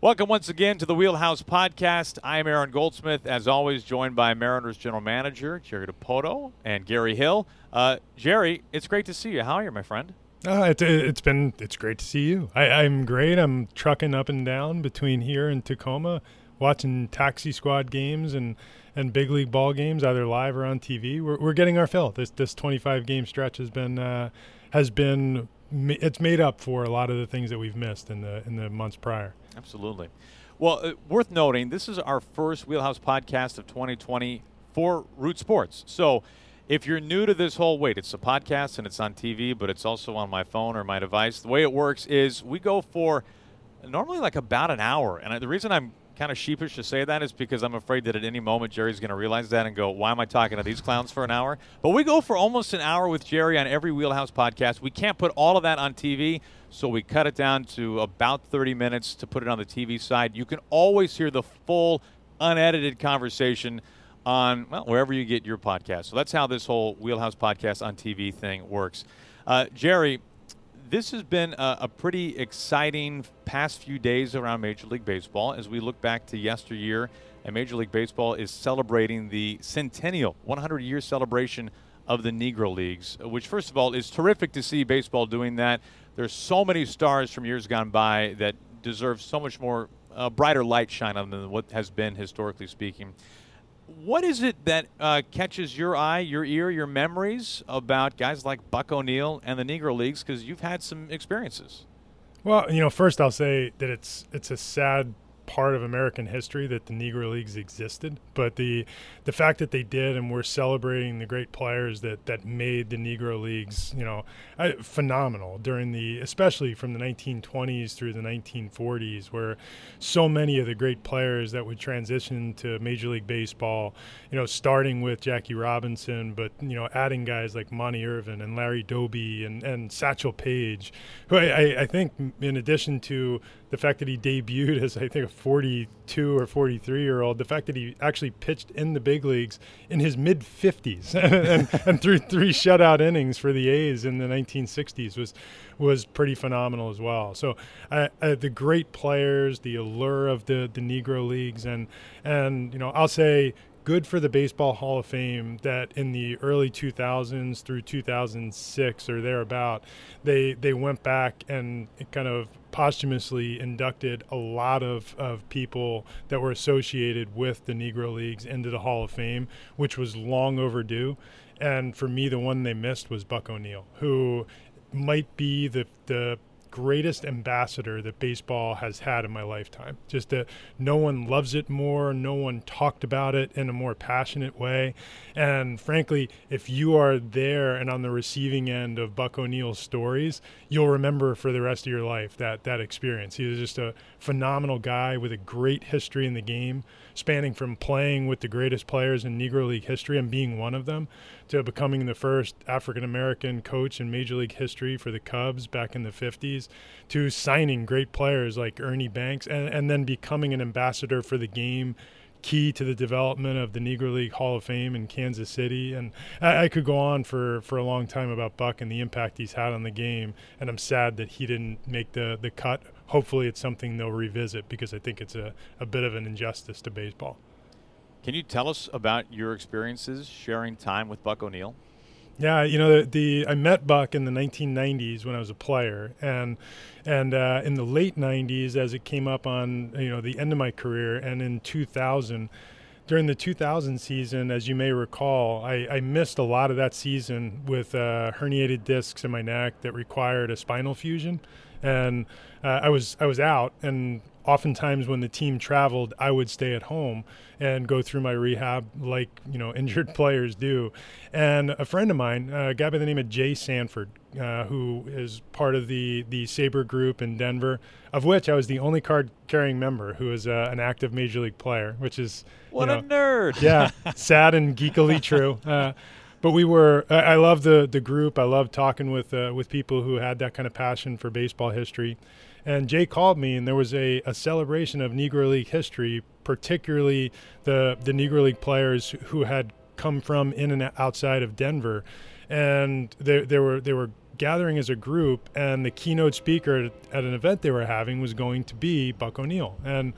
Welcome once again to the Wheelhouse Podcast. I am Aaron Goldsmith, as always, joined by Mariners General Manager Jerry Dipoto and Gary Hill. Uh, Jerry, it's great to see you. How are you, my friend? Uh, it, it's been it's great to see you. I, I'm great. I'm trucking up and down between here and Tacoma, watching taxi squad games and, and big league ball games, either live or on TV. We're, we're getting our fill. This this 25 game stretch has been uh, has been it's made up for a lot of the things that we've missed in the in the months prior. Absolutely. Well, uh, worth noting, this is our first Wheelhouse podcast of 2020 for Root Sports. So, if you're new to this whole wait, it's a podcast and it's on TV, but it's also on my phone or my device. The way it works is we go for normally like about an hour, and the reason I'm kind of sheepish to say that is because I'm afraid that at any moment Jerry's going to realize that and go, "Why am I talking to these clowns for an hour?" But we go for almost an hour with Jerry on every Wheelhouse podcast. We can't put all of that on TV, so we cut it down to about 30 minutes to put it on the TV side. You can always hear the full unedited conversation on well, wherever you get your podcast. So that's how this whole Wheelhouse podcast on TV thing works. Uh, Jerry, this has been a, a, pretty exciting past few days around Major League Baseball as we look back to yesteryear. And Major League Baseball is celebrating the centennial 100 year celebration of the Negro Leagues, which, first of all, is terrific to see baseball doing that. There's so many stars from years gone by that deserve so much more uh, brighter light shine on them than what has been historically speaking what is it that uh, catches your eye, your ear, your memories about guys like Buck O'Neil and the Negro Leagues? Because you've had some experiences. Well, you know, first I'll say that it's it's a sad part of American history that the Negro Leagues existed, but the the fact that they did and we're celebrating the great players that that made the Negro Leagues, you know, uh, phenomenal during the especially from the 1920s through the 1940s where so many of the great players that would transition to Major League Baseball, you know, starting with Jackie Robinson, but you know, adding guys like Monte Irvin and Larry Doby and and Satchel Paige, who I, I think in addition to the fact that he debuted as I think a 42 or 43 year old, the fact that he actually pitched in the big leagues in his mid 50s and, and, threw three shutout innings for the A's in the 1960s was was pretty phenomenal as well. So uh, uh, the great players, the allure of the the Negro leagues, and and you know I'll say good for the Baseball Hall of Fame that in the early 2000s through 2006 or thereabout, they they went back and kind of posthumously inducted a lot of, of people that were associated with the Negro Leagues into the Hall of Fame, which was long overdue. And for me, the one they missed was Buck O'Neil, who might be the, the greatest ambassador that baseball has had in my lifetime. Just that no one loves it more, no one talked about it in a more passionate way. And frankly, if you are there and on the receiving end of Buck O'Neil's stories, you'll remember for the rest of your life that that experience. He was just a phenomenal guy with a great history in the game, spanning from playing with the greatest players in Negro League history and being one of them to becoming the first African American coach in Major League history for the Cubs back in the 50s, to signing great players like Ernie Banks, and, and then becoming an ambassador for the game key to the development of the Negro League Hall of Fame in Kansas City. And I, I, could go on for, for a long time about Buck and the impact he's had on the game. And I'm sad that he didn't make the, the cut. Hopefully, it's something they'll revisit because I think it's a, a bit of an injustice to baseball. Can you tell us about your experiences sharing time with Buck O'Neil? Yeah, you know the, the, I met Buck in the 1990s when I was a player, and and uh, in the late 90s as it came up on you know the end of my career, and in 2000, during the 2000 season, as you may recall, I, I missed a lot of that season with uh, herniated discs in my neck that required a spinal fusion, and uh, I was I was out, and oftentimes when the team traveled, I would stay at home and go through my rehab like you know injured players do. And a friend of mine, a guy by the name of Jay Sanford, uh, who is part of the the SABR Group in Denver, of which I was the only card carrying member who is uh, an active major league player, which is what know, a nerd. Yeah, sad and geekily true. Uh, but we were I, I love the the group. I love talking with uh, with people who had that kind of passion for baseball history. And Jay called me, and there was a, a celebration of Negro League history, particularly the the Negro League players who had come from in and outside of Denver, and they, there were there were gathering as a group, and the keynote speaker at, at an event they were having was going to be Buck O'Neil, and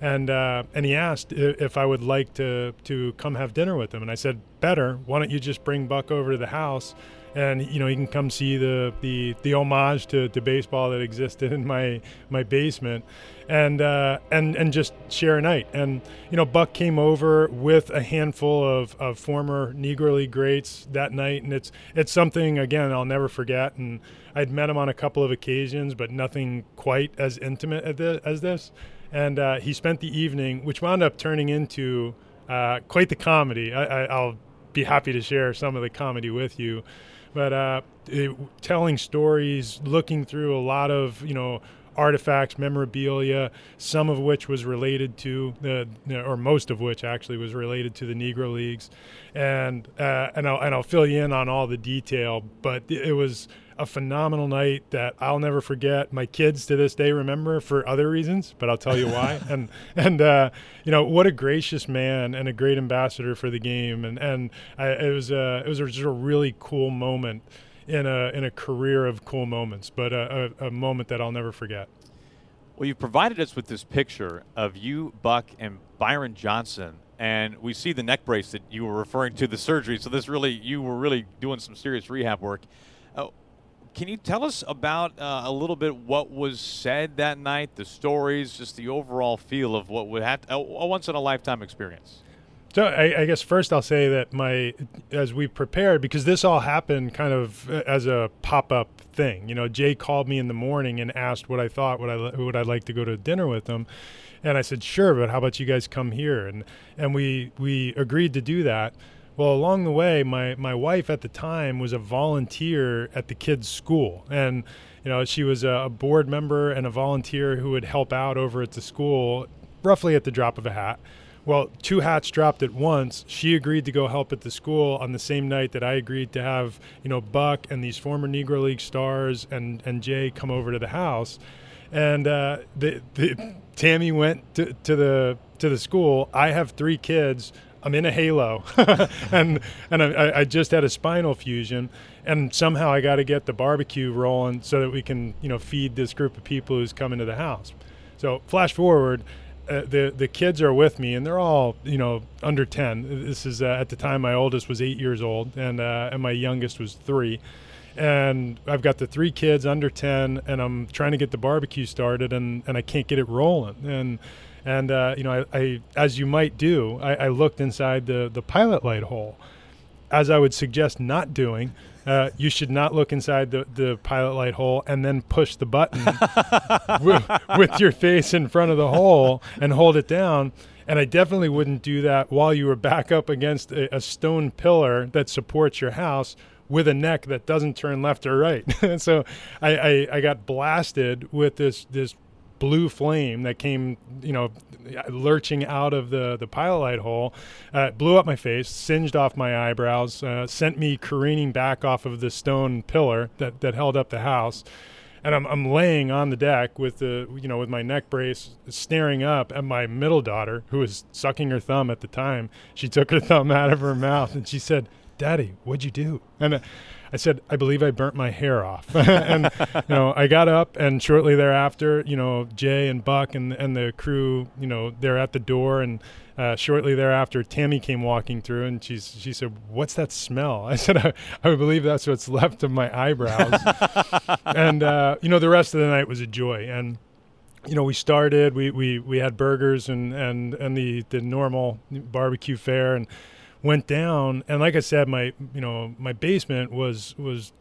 and uh, and he asked if I would like to to come have dinner with him, and I said, better. Why don't you just bring Buck over to the house? and you know he can come see the the, the homage to, to baseball that existed in my my basement. And uh, and and just share a night. And you know Buck came over with a handful of, of former Negro League greats that night. And it's it's something again I'll never forget. And I'd met him on a couple of occasions but nothing quite as intimate as this and uh, he spent the evening which wound up turning into uh, quite the comedy I, I, I'll be happy to share some of the comedy with you but uh, it, telling stories, looking through a lot of you know artifacts, memorabilia, some of which was related to the, or most of which actually was related to the Negro Leagues, and uh, and I'll and I'll fill you in on all the detail. But it was a phenomenal night that I'll never forget. My kids to this day remember for other reasons, but I'll tell you why. and and uh, you know what a gracious man and a great ambassador for the game. And and I, it was a, it was just a really cool moment in a in a career of cool moments, but a, a, a moment that I'll never forget. Well, you've provided us with this picture of you, Buck, and Byron Johnson and we see the neck brace that you were referring to the surgery. So this really, you were really doing some serious rehab work. Uh, can you tell us about uh, a little bit what was said that night, the stories, just the overall feel of what would have to, a once in a lifetime experience? So I, I, guess first I'll say that my as we prepared because this all happened kind of uh, as a pop up thing. You know, Jay called me in the morning and asked what I thought would I would I like to go to dinner with him, and I said sure, but how about you guys come here and and we we agreed to do that. Well, along the way, my, my wife at the time was a volunteer at the kids' school. And, you know, she was a board member and a volunteer who would help out over at the school roughly at the drop of a hat. Well, two hats dropped at once. She agreed to go help at the school on the same night that I agreed to have, you know, Buck and these former Negro League stars and, and Jay come over to the house. And uh, the, the, Tammy went to, to the to the school. I have three kids I'm in a halo, and and I, I, just had a spinal fusion, and somehow I got to get the barbecue rolling so that we can you know feed this group of people who's coming to the house. So flash forward, uh, the the kids are with me, and they're all you know under ten. This is uh, at the time my oldest was eight years old, and uh, and my youngest was three. And I've got the three kids under ten, and I'm trying to get the barbecue started, and, and I can't get it rolling. And and uh, you know, I, I, as you might do, I, I, looked inside the the pilot light hole, as I would suggest not doing. Uh, you should not look inside the, the pilot light hole and then push the button with, with your face in front of the hole and hold it down. And I definitely wouldn't do that while you were back up against a, a stone pillar that supports your house with a neck that doesn't turn left or right. so I, I, I, got blasted with this this blue flame that came, you know, lurching out of the the pilot hole, uh, blew up my face, singed off my eyebrows, uh, sent me careening back off of the stone pillar that that held up the house. And I'm, I'm laying on the deck with the you know with my neck brace staring up at my middle daughter who was sucking her thumb at the time. She took her thumb out of her mouth and she said, "Daddy, what'd you do?" And uh, I said, I believe I burnt my hair off. and, you know, I got up and shortly thereafter, you know, Jay and Buck and, and the crew, you know, they're at the door. And uh, shortly thereafter, Tammy came walking through and she's, she said, What's that smell? I said, I, I believe that's what's left of my eyebrows. and, uh, you know, the rest of the night was a joy. And, you know, we started, we, we, we had burgers and, and, and the, the normal barbecue fare. And, went down, and like I said, my you know my basement was was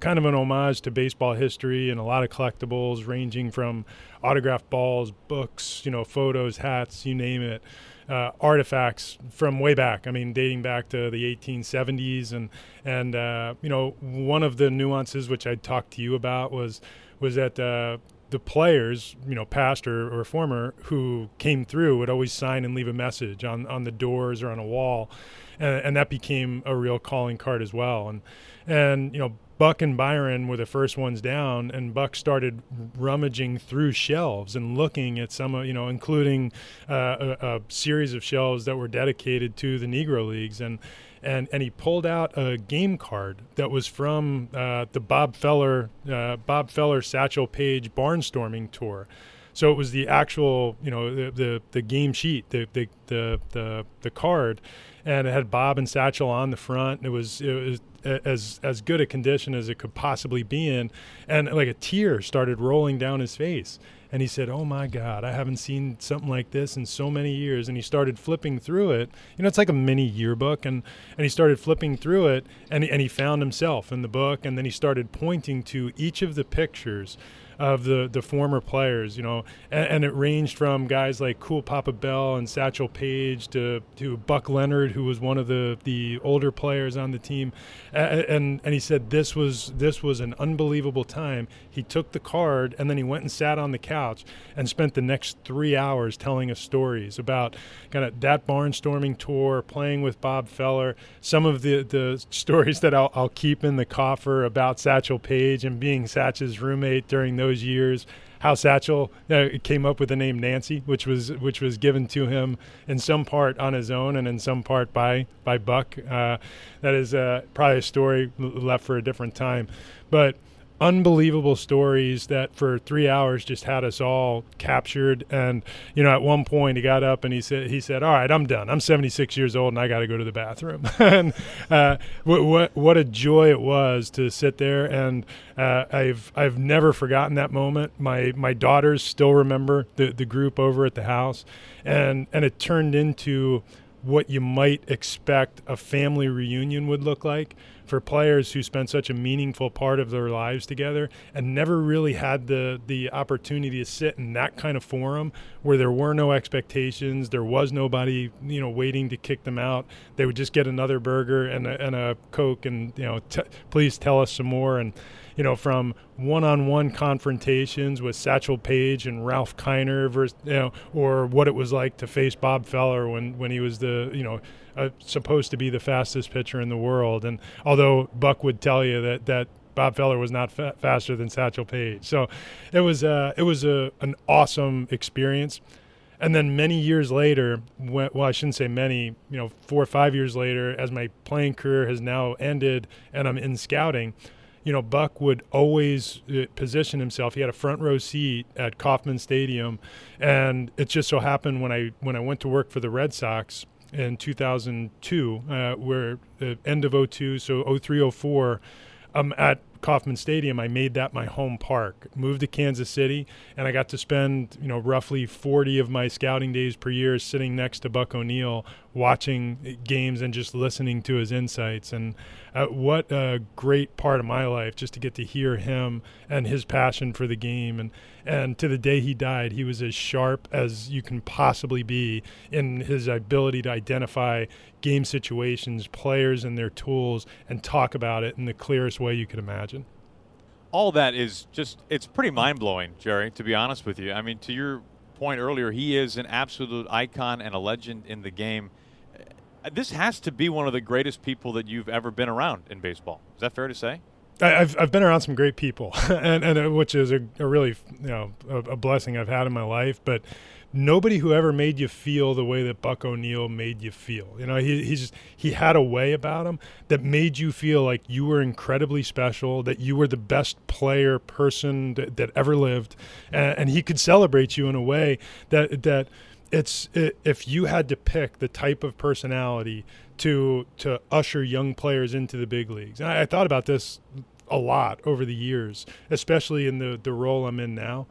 kind of an homage to baseball history and a lot of collectibles ranging from autographed balls, books, you know, photos, hats, you name it. Uh, artifacts from way back. I mean, dating back to the 1870s, and and uh, you know, one of the nuances which I talked to you about was was that uh, the players, you know, past or, or former, who came through would always sign and leave a message on, on the doors or on a wall, and, and that became a real calling card as well. And and you know, Buck and Byron were the first ones down, and Buck started rummaging through shelves and looking at some, of, you know, including uh, a, a series of shelves that were dedicated to the Negro Leagues, and and and he pulled out a game card that was from uh, the Bob Feller uh, Bob Feller Satchel Paige barnstorming tour. So it was the actual, you know, the the, the game sheet, the, the the the the card, and it had Bob and Satchel on the front. It was it was as as good a condition as it could possibly be in, and like a tear started rolling down his face. And he said, "Oh my God, I haven't seen something like this in so many years." And he started flipping through it. You know, it's like a mini yearbook, and and he started flipping through it, and and he found himself in the book, and then he started pointing to each of the pictures of the the former players, you know, and, and, it ranged from guys like Cool Papa Bell and Satchel Paige to to Buck Leonard, who was one of the the older players on the team, and and, and he said this was this was an unbelievable time. He took the card and then he went and sat on the couch and spent the next three hours telling us stories about kind of that barnstorming tour, playing with Bob Feller, some of the the stories that I'll, I'll keep in the coffer about Satchel Paige and being Satch's roommate during those those years. How Satchel uh, came up with the name Nancy, which was which was given to him in some part on his own and in some part by by Buck. Uh, that is uh, probably a story left for a different time, but unbelievable stories that for three hours just had us all captured. And you know, at one point he got up and he said, "He said, all right, I'm done. I'm 76 years old and I got to go to the bathroom." and uh, what, what what a joy it was to sit there. And uh, I've I've never forgotten that moment. My my daughters still remember the the group over at the house, and and it turned into what you might expect a family reunion would look like for players who spent such a meaningful part of their lives together and never really had the the opportunity to sit in that kind of forum where there were no expectations, there was nobody you know waiting to kick them out. They would just get another burger and a, and a coke and you know t- please tell us some more and you know, from one-on-one confrontations with Satchel Paige and Ralph Kiner, versus, you know, or what it was like to face Bob Feller when, when he was the, you know, uh, supposed to be the fastest pitcher in the world. And although Buck would tell you that that Bob Feller was not fa- faster than Satchel Paige, so it was uh, it was a an awesome experience. And then many years later, when, well, I shouldn't say many, you know, four or five years later, as my playing career has now ended and I'm in scouting, you know, Buck would always uh, position himself. He had a front row seat at Kauffman Stadium, and it just so happened when I when I went to work for the Red Sox in 2002, uh, where the end of 02, so 03, 04, I'm at Kauffman Stadium. I made that my home park. Moved to Kansas City, and I got to spend you know roughly 40 of my scouting days per year sitting next to Buck O'Neil, watching games and just listening to his insights. And uh, what a great part of my life just to get to hear him and his passion for the game. And and to the day he died, he was as sharp as you can possibly be in his ability to identify game situations, players, and their tools, and talk about it in the clearest way you could imagine. All that is just, it's pretty mind blowing, Jerry, to be honest with you. I mean, to your point earlier, he is an absolute icon and a legend in the game. This has to be one of the greatest people that you've ever been around in baseball. Is that fair to say? I've I've been around some great people, and and uh, which is a, a really you know a, a, blessing I've had in my life. But nobody who ever made you feel the way that Buck O'Neil made you feel. You know, he he's he had a way about him that made you feel like you were incredibly special, that you were the best player person that, that ever lived, and, and he could celebrate you in a way that that it's it, if you had to pick the type of personality to to usher young players into the big leagues. And I, I, thought about this a lot over the years, especially in the the role I'm in now.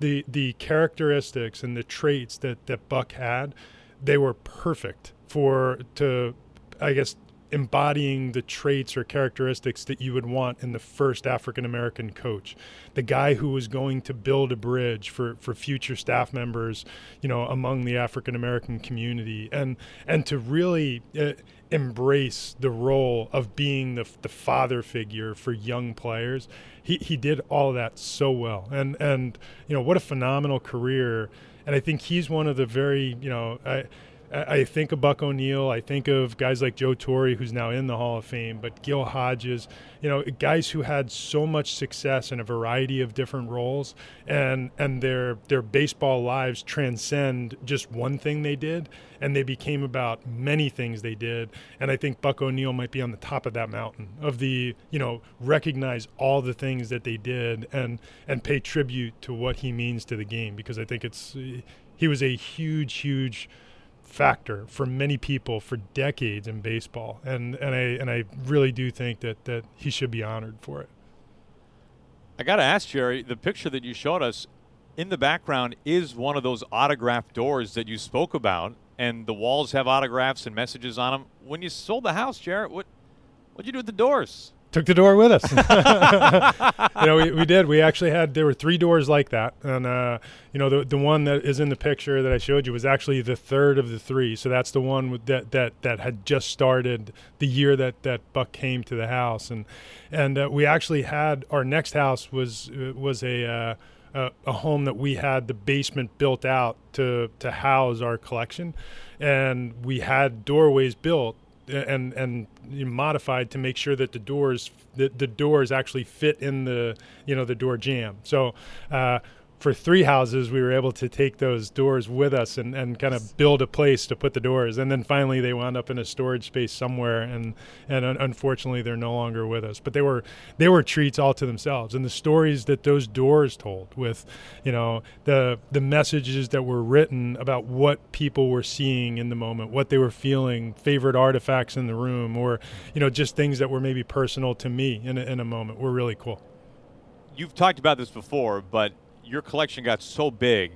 The the characteristics and the traits that that Buck had, they were perfect for to I guess embodying the traits or characteristics that you would want in the first African American coach, the guy who was going to build a bridge for, for future staff members, you know, among the African American community, and and to really uh, embrace the role of being the the father figure for young players. He he did all that so well, and and you know what a phenomenal career. And I think he's one of the very you know. I, I, think of Buck O'Neil. I think of guys like Joe Torre, who's now in the Hall of Fame, but Gil Hodges, you know, guys who had so much success in a variety of different roles, and and their their baseball lives transcend just one thing they did, and they became about many things they did. And I think Buck O'Neil might be on the top of that mountain of the you know recognize all the things that they did and and pay tribute to what he means to the game because I think it's he was a huge huge factor for many people for decades in baseball, and and I and I really do think that that he should be honored for it. I got to ask Jerry, the picture that you showed us in the background is one of those autograph doors that you spoke about, and the walls have autographs and messages on them. When you sold the house, Jarrett, what what'd you do with the doors? Took the door with us. you know, we, we did. We actually had there were three doors like that, and uh, you know, the the one that is in the picture that I showed you was actually the third of the three. So that's the one that that that had just started the year that that Buck came to the house, and and uh, we actually had our next house was uh, was a. Uh, a, a, home that we had the basement built out to to house our collection, and we had doorways built and and modified to make sure that the doors the, the doors actually fit in the you know the door jamb. So uh, for three houses, we were able to take those doors with us and, and kind of build a place to put the doors. And then finally, they wound up in a storage space somewhere, and and unfortunately, they're no longer with us. But they were they were treats all to themselves, and the stories that those doors told, with you know the the messages that were written about what people were seeing in the moment, what they were feeling, favorite artifacts in the room, or you know just things that were maybe personal to me in a, in a moment, were really cool. You've talked about this before, but your collection got so big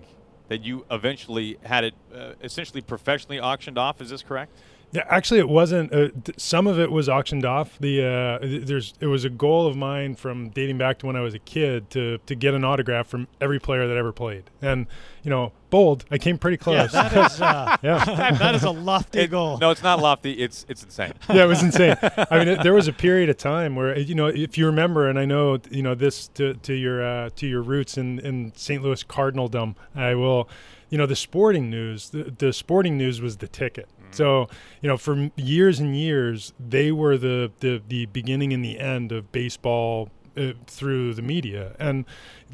that you eventually had it uh, essentially professionally auctioned off. Is this correct? Yeah, actually, it wasn't. Uh, th- some of it was auctioned off. The uh, there's it was a goal of mine from dating back to when I was a kid to to get an autograph from every player that ever played. And you know, bold. I came pretty close. Yeah, that is uh, yeah. that is a lofty it, goal. No, it's not lofty. It's it's insane. yeah, it was insane. I mean, it, there was a period of time where you know, if you remember, and I know you know this to to your uh, to your roots in in St. Louis Cardinaldom. I will you know the sporting news the, the sporting news was the ticket so, you know, for years and years, they were the the, the beginning and the end of baseball uh, through the media. And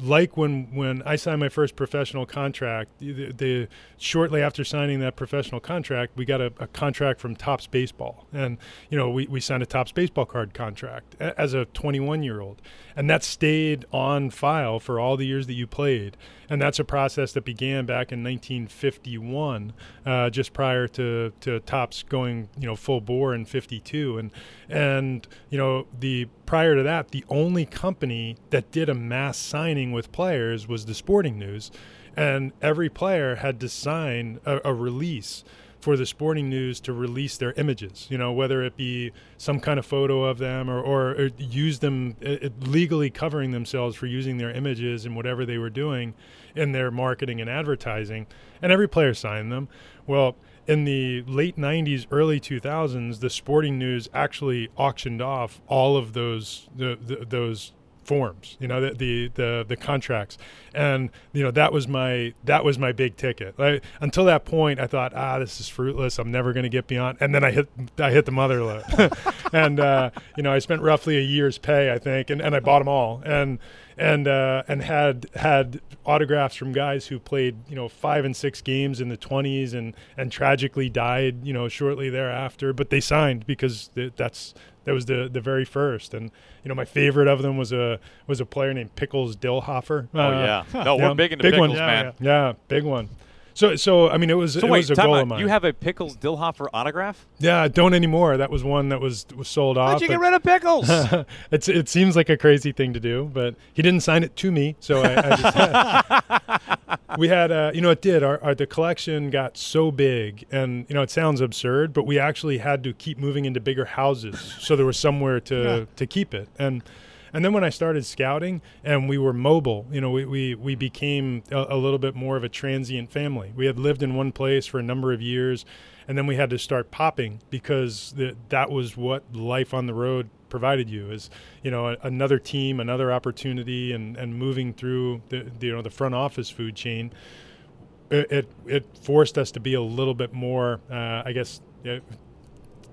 like when when I signed my first professional contract, the, the shortly after signing that professional contract, we got a, a, contract from Topps Baseball, and you know we, we signed a Topps baseball card contract as a 21 year old, and that stayed on file for all the years that you played, and that's a process that began back in 1951, uh, just prior to to Topps going you know full bore in 52, and and you know the prior to that, the only company that did a mass signing with players was the sporting news. And every player had to sign a, a release for the sporting news to release their images, you know, whether it be some kind of photo of them or, or, or use them uh, legally covering themselves for using their images and whatever they were doing in their marketing and advertising. And every player signed them. Well, in the late 90s, early 2000s, the sporting news actually auctioned off all of those the, the, those forms you know the, the, the the contracts. And you know that was my that was my big ticket. Like, until that point i thought ah this is fruitless. I'm never going to get beyond and then i hit i hit the mother load and uh, you know i spent roughly a year's pay i think and, and i bought them all. And and uh, and had had autographs from guys who played you know five and six games in the 20s and and tragically died you know shortly thereafter but they signed because that's that was the the very first, and you know my favorite of them was a was a player named Pickles Dillhoefer. Oh uh, yeah, no, we're big into big pickles, one. man. Yeah, yeah, big one. So, so I mean, it was so it wait, was a goal out. of mine. You have a Pickles Dillhoefer autograph? Yeah, don't anymore. That was one that was was sold off. How'd you get rid of Pickles? it's it seems like a crazy thing to do, but he didn't sign it to me, so I, I just we had uh, you know it did our, our the collection got so big, and you know it sounds absurd, but we actually had to keep moving into bigger houses, so there was somewhere to yeah. to keep it, and and then when I started scouting and we were mobile, you know, we, we, we became a, a little bit more of a transient family. We had lived in one place for a number of years, and then we had to start popping because that was what life on the road provided you is you know a, another team another opportunity and and moving through the, the, you know the front office food chain it, it, it forced us to be a little bit more, uh, I guess, uh,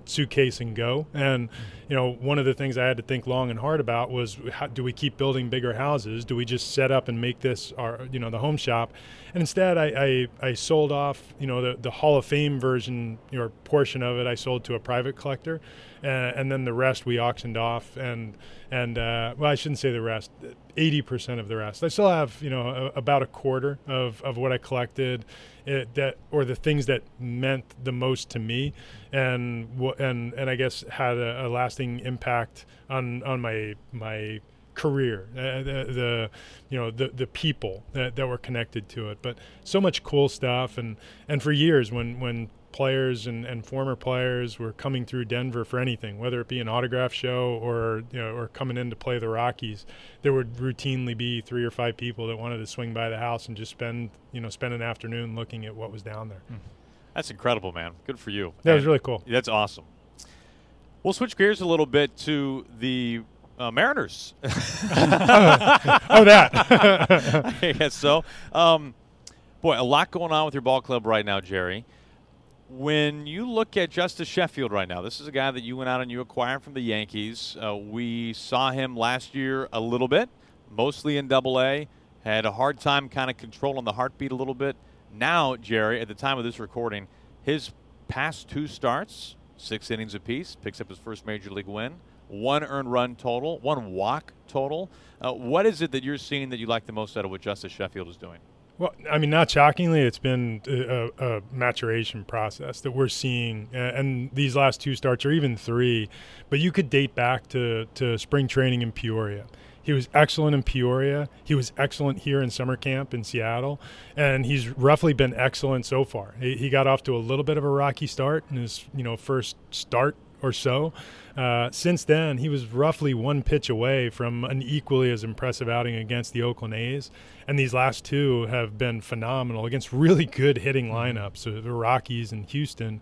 suitcase and go. And you know, one of the things I had to think long and hard about was how, do we keep building bigger houses? Do we just set up and make this our you know the home shop? And instead, I I, I sold off you know the, the Hall of Fame version or portion of it. I sold to a private collector, uh, and then the rest we auctioned off. And and uh, well, I shouldn't say the rest. Eighty percent of the rest. I still have you know a, about a quarter of, of what I collected, it, uh, that or the things that meant the most to me, and and and I guess had a, a lasting impact on on my my career, uh, the, the, you know the the people that, that were connected to it. But so much cool stuff, and and for years when when players and, and former players were coming through Denver for anything, whether it be an autograph show or you know or coming in to play the Rockies, there would routinely be three or five people that wanted to swing by the house and just spend you know spend an afternoon looking at what was down there. Mm-hmm. That's incredible, man. Good for you. That was really cool. That's awesome. We'll switch gears a little bit to the uh, Mariners. oh, that. I guess so. Um, boy, a lot going on with your ball club right now, Jerry. When you look at Justus Sheffield right now, this is a guy that you went out and you acquired from the Yankees. Uh, we saw him last year a little bit, mostly in Double A. Had a hard time kind of controlling the heartbeat a little bit. Now, Jerry, at the time of this recording, his past two starts, six innings apiece, picks up his first major league win, one earned run total, one walk total. Uh, what is it that you're seeing that you like the most out of what Justus Sheffield is doing? Well, I mean, not shockingly, it's been a, a maturation process that we're seeing, and these last two starts, or even three, but you could date back to, to spring training in Peoria. He was excellent in Peoria. He was excellent here in summer camp in Seattle, and he's roughly been excellent so far. He, he got off to a little bit of a rocky start in his you know first start or so. Uh, since then, he was roughly one pitch away from an equally as impressive outing against the Oakland A's. And these last two have been phenomenal against really good hitting mm-hmm. lineups, so the Rockies and Houston.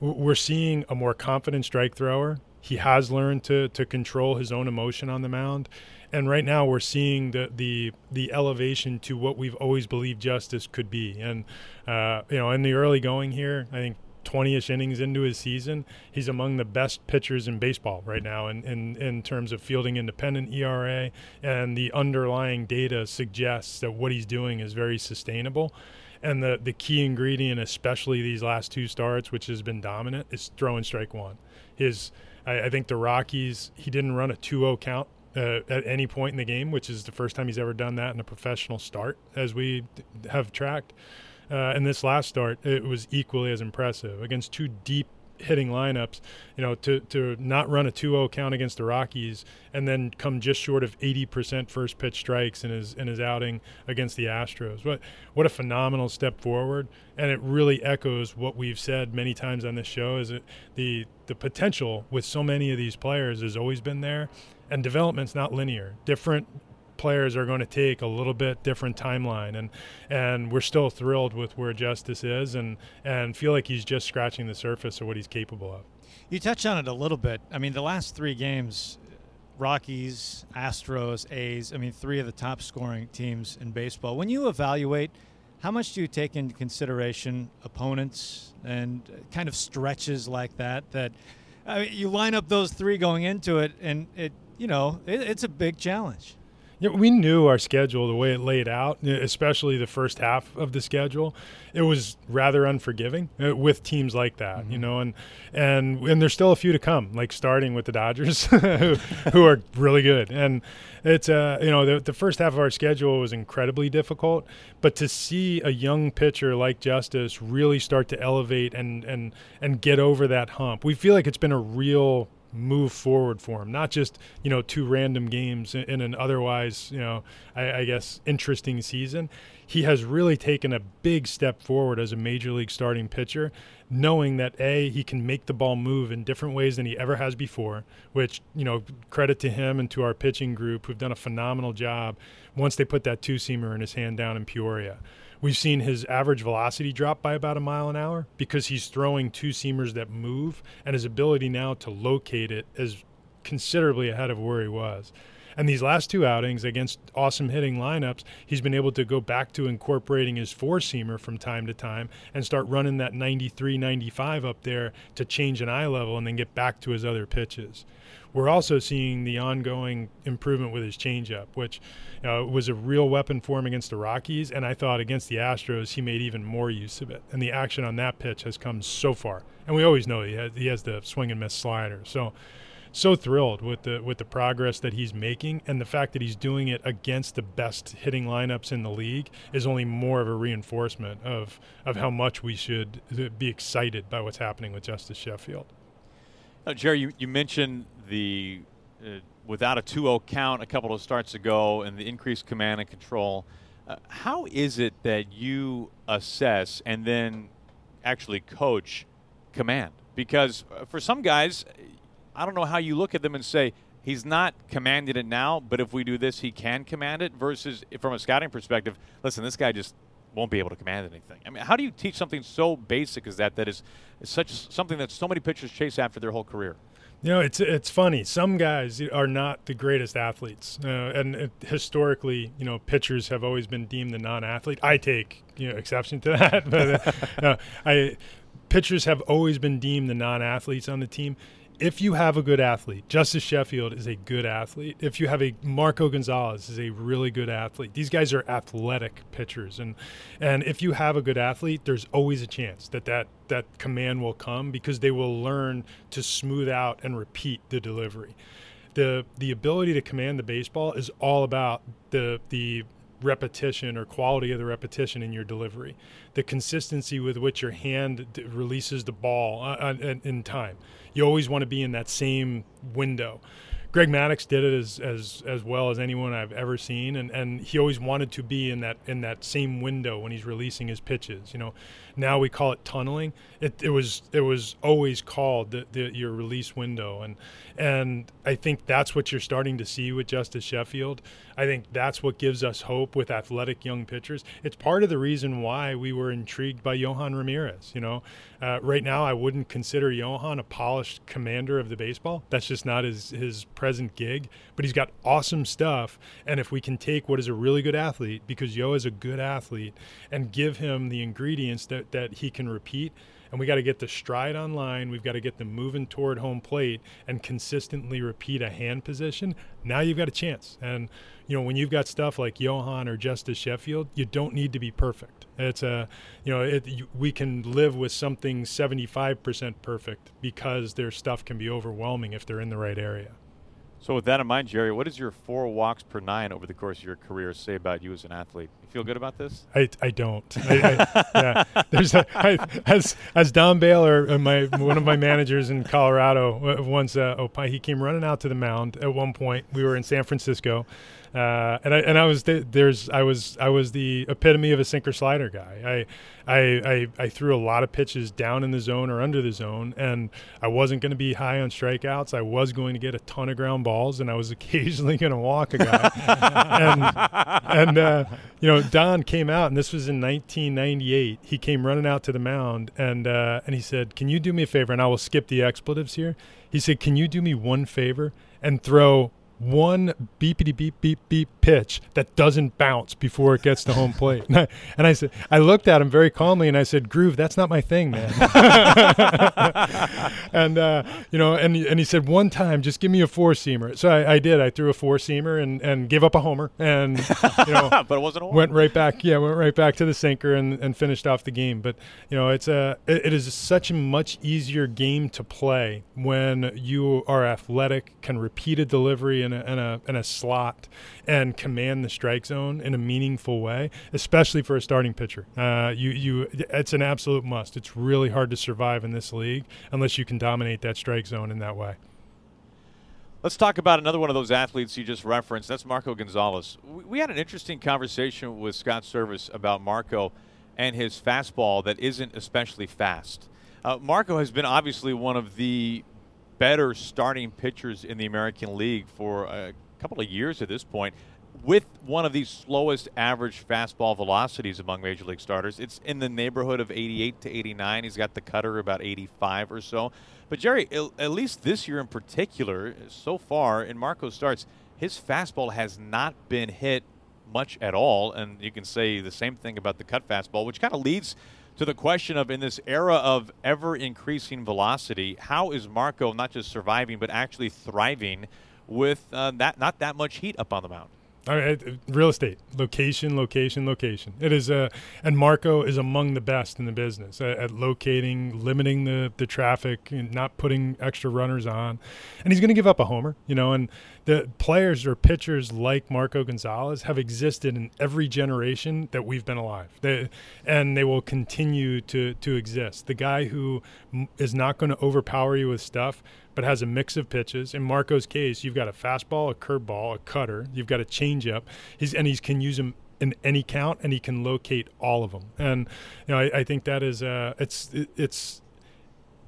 We're seeing a more confident strike thrower. He has learned to, to control his own emotion on the mound. And right now we're seeing the, the the elevation to what we've always believed Justus could be. And uh, you know, in the early going here, I think 20-ish innings into his season, he's among the best pitchers in baseball right now in, in, in terms of fielding independent ERA, and the underlying data suggests that what he's doing is very sustainable. And the, the key ingredient, especially these last two starts, which has been dominant, is throwing strike one. His, I, I think the Rockies, he didn't run a 2-0 count uh, at any point in the game, which is the first time he's ever done that in a professional start, as we have tracked. Uh, and this last start, it was equally as impressive against two deep hitting lineups. You know, to to not run a 2-0 count against the Rockies and then come just short of 80% first pitch strikes in his in his outing against the Astros. What what a phenomenal step forward! And it really echoes what we've said many times on this show: is that the the potential with so many of these players has always been there, and development's not linear. Different players are going to take a little bit different timeline and and we're still thrilled with where Justus is and and feel like he's just scratching the surface of what he's capable of. You touched on it a little bit. I mean, the last 3 games Rockies, Astros, A's, I mean, three of the top scoring teams in baseball. When you evaluate how much do you take into consideration opponents and uh, kind of stretches like that that I mean, you line up those three going into it and it you know it, it's a big challenge yeah, we knew our schedule the way it laid out, especially the first half of the schedule. It was rather unforgiving uh, with teams like that, mm-hmm. you know, and and and there's still a few to come, like starting with the Dodgers, who, who are really good. And it's uh, you know, the, the first half of our schedule was incredibly difficult, but to see a young pitcher like Justus really start to elevate and and and get over that hump, we feel like it's been a real move forward for him, not just you know two random games in an otherwise you know I, I, guess interesting season. He has really taken a big step forward as a major league starting pitcher, knowing that a he can make the ball move in different ways than he ever has before. Which you know credit to him and to our pitching group who've done a phenomenal job once they put that two seamer in his hand down in Peoria. We've seen his average velocity drop by about a mile an hour because he's throwing two seamers that move, and his ability now to locate it is considerably ahead of where he was. And these last two outings against awesome hitting lineups, he's been able to go back to incorporating his four seamer from time to time and start running that 93, 95 up there to change an eye level and then get back to his other pitches. We're also seeing the ongoing improvement with his changeup, which you know, was a real weapon for him against the Rockies. And I thought against the Astros, he made even more use of it. And the action on that pitch has come so far. And we always know he has, he has the swing and miss slider. So, so thrilled with the with the progress that he's making and the fact that he's doing it against the best hitting lineups in the league is only more of a reinforcement of of how much we should be excited by what's happening with Justus Sheffield. Now, Jerry, you, you mentioned the uh, without a 2-0 count a couple of starts ago and the increased command and control. Uh, how is it that you assess and then actually coach command? Because uh, for some guys, I don't know how you look at them and say he's not commanding it now, but if we do this, he can command it. Versus from a scouting perspective, listen, this guy just won't be able to command anything. I mean, how do you teach something so basic as that? That is, such something that so many pitchers chase after their whole career. You know, it's it's funny. Some guys are not the greatest athletes, uh, and it, historically, you know, pitchers have always been deemed the non-athlete. I take you know exception to that, but uh, I pitchers have always been deemed the non-athletes on the team if you have a good athlete, Justus Sheffield is a good athlete. If you have a Marco Gonzales is a really good athlete. These guys are athletic pitchers, and and if you have a good athlete, there's always a chance that that that command will come because they will learn to smooth out and repeat the delivery. The the ability to command the baseball is all about the the repetition or quality of the repetition in your delivery, the consistency with which your hand releases the ball uh, uh, in time. You always want to be in that same window. Greg Maddux did it as, as as well as anyone I've ever seen, and, and he always wanted to be in that in that same window when he's releasing his pitches. You know, now we call it tunneling. It, it was it was always called the, the, your release window, and and I think that's what you're starting to see with Justus Sheffield. I think that's what gives us hope with athletic young pitchers. It's part of the reason why we were intrigued by Yohan Ramirez. You know, uh, right now I wouldn't consider Yohan a polished commander of the baseball. That's just not his his present gig. But he's got awesome stuff, and if we can take what is a really good athlete, because Yo is a good athlete, and give him the ingredients that that he can repeat and we got to get the stride online. We've got to get them moving toward home plate and consistently repeat a hand position. Now you've got a chance. And you know when you've got stuff like Yohan or Justus Sheffield, you don't need to be perfect. It's a you know it, we can live with something 75% perfect because their stuff can be overwhelming if they're in the right area. So, with that in mind, Jerry, what does your four walks per nine over the course of your career say about you as an athlete? You feel good about this? I, I don't. I, I, yeah. There's a, I, as as Don Baylor, uh, my one of my managers in Colorado, once uh, he came running out to the mound at one point. We were in San Francisco, uh, and I and I was there's I was I was the epitome of a sinker slider guy. I, I I I threw a lot of pitches down in the zone or under the zone, and I wasn't going to be high on strikeouts. I was going to get a ton of ground balls, and I was occasionally going to walk a guy. and and uh, you know, Don came out, and this was in 1998. He came running out to the mound, and uh, and he said, "Can you do me a favor?" And I will skip the expletives here. He said, "Can you do me one favor and throw one beepity beep beep beep pitch that doesn't bounce before it gets to home plate. And I, and I, said, I looked at him very calmly and I said, Groove, that's not my thing, man. and uh, you know, and and he said, one time, just give me a four seamer. So I, I, did. I threw a four seamer and and gave up a homer, and you know, but it wasn't a went right back. Yeah, went right back to the sinker and, and finished off the game. But you know, it's a it, it is such a much easier game to play when you are athletic, can repeat a delivery in a, in a, in a slot and command the strike zone in a meaningful way, especially for a starting pitcher. Uh, you, you, it's an absolute must. It's really hard to survive in this league unless you can dominate that strike zone in that way. Let's talk about another one of those athletes you just referenced. That's Marco Gonzales. We had an interesting conversation with Scott Servais about Marco and his fastball that isn't especially fast. Uh, Marco has been obviously one of the better starting pitchers in the American League for a couple of years at this point. With one of the slowest average fastball velocities among major league starters, it's in the neighborhood of 88 to 89. He's got the cutter about 85 or so. But Jerry, at least this year in particular, so far in Marco's starts, his fastball has not been hit much at all. And you can say the same thing about the cut fastball, which kind of leads to the question of in this era of ever increasing velocity, how is Marco not just surviving but actually thriving with uh, that not that much heat up on the mound? All right, real estate, location, location, location. It is a, uh, and Marco is among the best in the business at, at locating, limiting the the traffic, and not putting extra runners on, and he's going to give up a homer, you know. And the players or pitchers like Marco Gonzales have existed in every generation that we've been alive, they, and they will continue to to exist. The guy who is not going to overpower you with stuff but has a mix of pitches. In Marco's case, you've got a fastball, a curveball, a cutter. You've got a changeup. He's and he can use them in any count, and he can locate all of them. And you know, I, I think that is uh, it's it, it's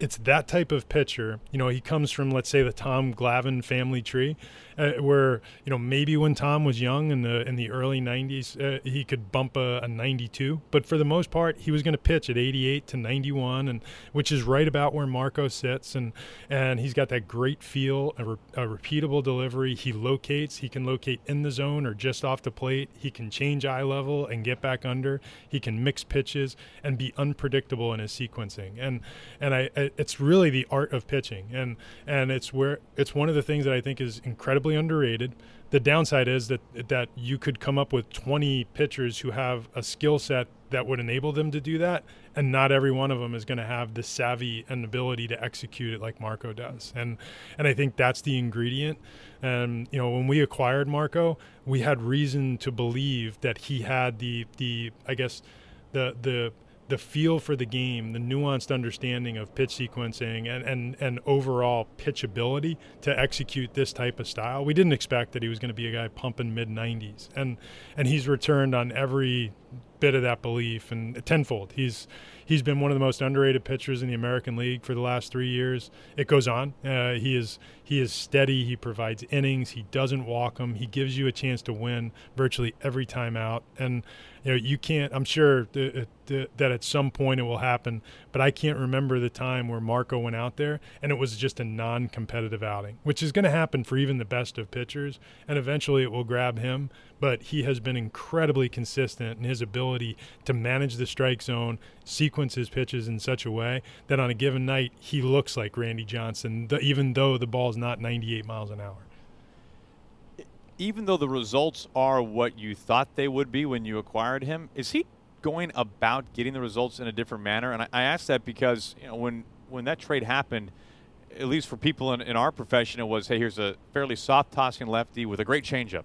it's that type of pitcher. You know, he comes from let's say the Tom Glavine family tree, uh, where you know maybe when Tom was young in the in the early 90s, uh, he could bump a, a, 92, but for the most part, he was going to pitch at 88 to 91, and which is right about where Marco sits, and and he's got that great feel, a, re, a repeatable delivery. He locates, he can locate in the zone or just off the plate. He can change eye level and get back under. He can mix pitches and be unpredictable in his sequencing, and and I, I it's really the art of pitching, and and it's where it's one of the things that I think is incredibly underrated. The downside is that that you could come up with 20 pitchers who have a skill set that would enable them to do that, and not every one of them is going to have the savvy and ability to execute it like Marco does. And and I think that's the ingredient. And you know, when we acquired Marco, we had reason to believe that he had the the I guess the the the feel for the game, the nuanced understanding of pitch sequencing, and, and, and overall pitchability to execute this type of style. We didn't expect that he was going to be a guy pumping mid 90s, and and he's returned on every bit of that belief and tenfold. He's he's been one of the most underrated pitchers in the American League for the last three years. It goes on. Uh, he is he is steady. He provides innings. He doesn't walk them. He gives you a chance to win virtually every time out. And you know you can't. I'm sure th- uh, that at some point it will happen, but I can't remember the time where Marco went out there and it was just a non-competitive outing, which is going to happen for even the best of pitchers, and eventually it will grab him. But he has been incredibly consistent in his ability to manage the strike zone, sequence his pitches in such a way that on a given night he looks like Randy Johnson, even though the ball is not 98 miles an hour even though the results are what you thought they would be when you acquired him, is he going about getting the results in a different manner? And I, I ask that because you know when when that trade happened, at least for people in, in our profession, it was hey, here's a fairly soft tossing lefty with a great changeup.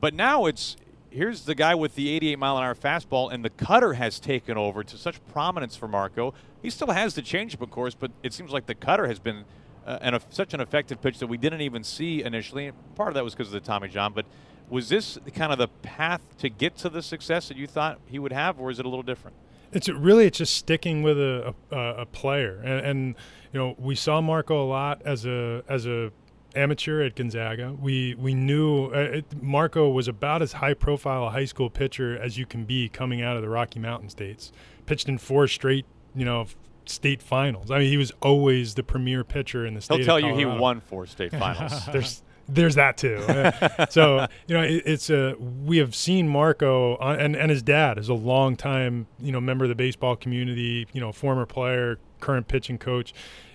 But now it's here's the guy with the 88 mile an hour fastball, and the cutter has taken over to such prominence for Marco. He still has the changeup, of course, but it seems like the cutter has been uh, and a, such an effective pitch that we didn't even see initially. Part of that was because of the Tommy John, but was this kind of the path to get to the success that you thought he would have, or is it a little different? It's really it's just sticking with a, a, a player, and, and, you know we saw Marco a lot as a as a amateur at Gonzaga. We we knew uh, it, Marco was about as high profile a high school pitcher as you can be coming out of the Rocky Mountain states. Pitched in four straight you know state finals. I mean, he was always the premier pitcher in the state. He'll tell you he won four state finals. there's there's that too. so you know, it, it's a we have seen Marco uh, and and his dad is a long time you know member of the baseball community. You know, former player, current pitching coach.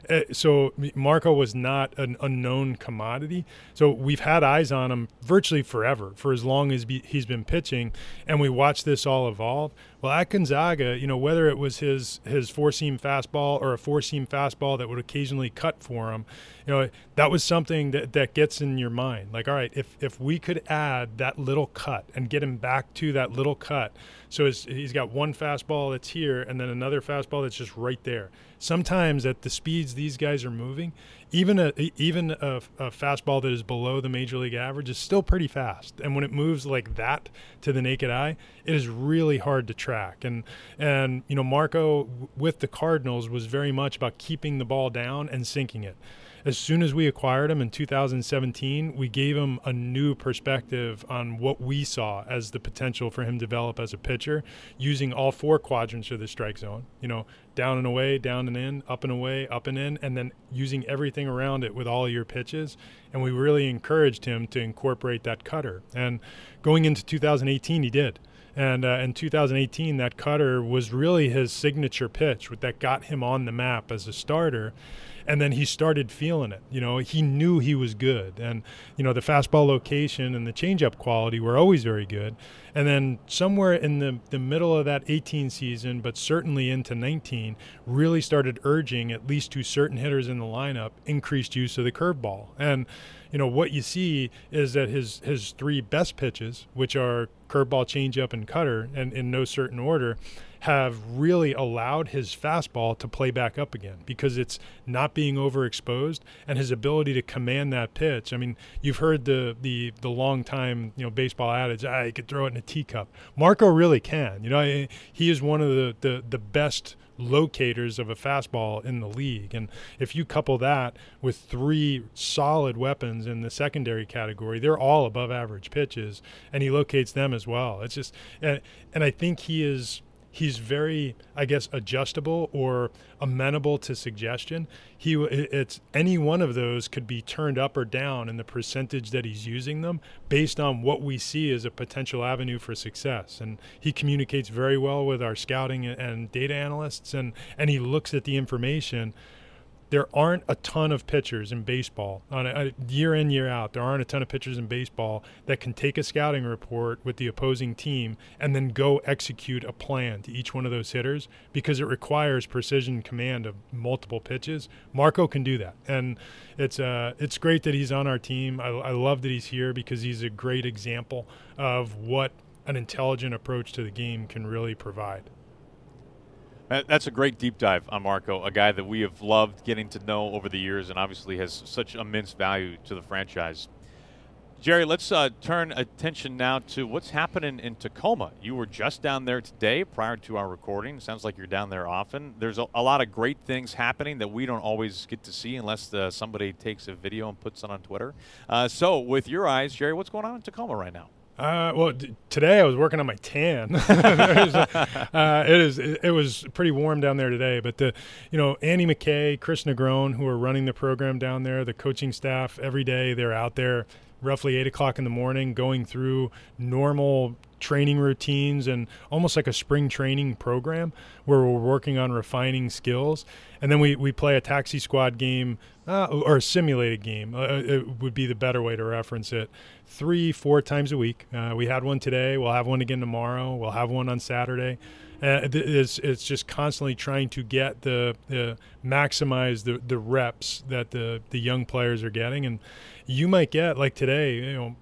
Uh, so Marco was not an unknown commodity. So we've had eyes on him virtually forever, for as long as be, he's been pitching, and we watched this all evolve. Well, at Gonzaga, you know, whether it was his his four seam fastball or a four seam fastball that would occasionally cut for him, you know, that was something that, that gets in your mind. Like, all right, if if we could add that little cut and get him back to that little cut, so he's got one fastball that's here and then another fastball that's just right there. Sometimes at the speeds these guys are moving, even a even a, a, fastball that is below the major league average is still pretty fast. And when it moves like that to the naked eye, it is really hard to track. And and you know Marco with the Cardinals was very much about keeping the ball down and sinking it as soon as we acquired him in 2017, we gave him a new perspective on what we saw as the potential for him to develop as a pitcher. using all four quadrants of the strike zone. You know, down and away, down and in, up and away, up and in, and then using everything around it with all your pitches. And we really encouraged him to incorporate that cutter. And going into 2018, he did. And uh, in 2018, that cutter was really his signature pitch that got him on the map as a starter and then he started feeling it. You know, he knew he was good, and you know the fastball location and the changeup quality were always very good. And then somewhere in the the middle of that 18 season, but certainly into 19, really started urging at least to certain hitters in the lineup increased use of the curveball. And you know what you see is that his his three best pitches, which are curveball, changeup, and cutter, and in no certain order have really allowed his fastball to play back up again because it's not being overexposed and his ability to command that pitch. I mean, you've heard the the the long time you know baseball adage, ah, you could throw it in a teacup. Marco really can. You know, he is one of the the, the best locators of a fastball in the league. And if you couple that with three solid weapons in the secondary category, they're all above average pitches, and he locates them as well. It's just, and, and I think he is he's very i guess adjustable or amenable to suggestion. He it's any one of those could be turned up or down in the percentage that he's using them based on what we see as a potential avenue for success. And he communicates very well with our scouting and data analysts and and he looks at the information there aren't a ton of pitchers in baseball on a, a year in year out. There aren't a ton of pitchers in baseball that can take a scouting report with the opposing team and then go execute a plan to each one of those hitters because it requires precision command of multiple pitches. Marco can do that, and it's uh, it's great that he's on our team. I, I love that he's here because he's a great example of what an intelligent approach to the game can really provide. That's a great deep dive on Marco, a guy that we have loved getting to know over the years and obviously has such immense value to the franchise. Jerry, let's uh, turn attention now to what's happening in Tacoma. You were just down there today prior to our recording. Sounds like you're down there often. There's a, a lot of great things happening that we don't always get to see unless uh, somebody takes a video and puts it on Twitter. Uh, so, with your eyes, Jerry, what's going on in Tacoma right now? Uh, well, d- today I was working on my tan. uh, it is. It, it, was pretty warm down there today. But the, you know, Andy McKay, Chris Negron, who are running the program down there, the coaching staff, every day they're out there, roughly eight o'clock in the morning, going through normal training routines and almost like a spring training program where we're working on refining skills. And then we, we play a taxi squad game uh, or a simulated game. Uh, it would be the better way to reference it. Three, four times a week. Uh, we had one today. We'll have one again tomorrow. We'll have one on Saturday. Uh, it's, it's just constantly trying to get the, the maximize the, the reps that the, the young players are getting. And you might get like today, you know,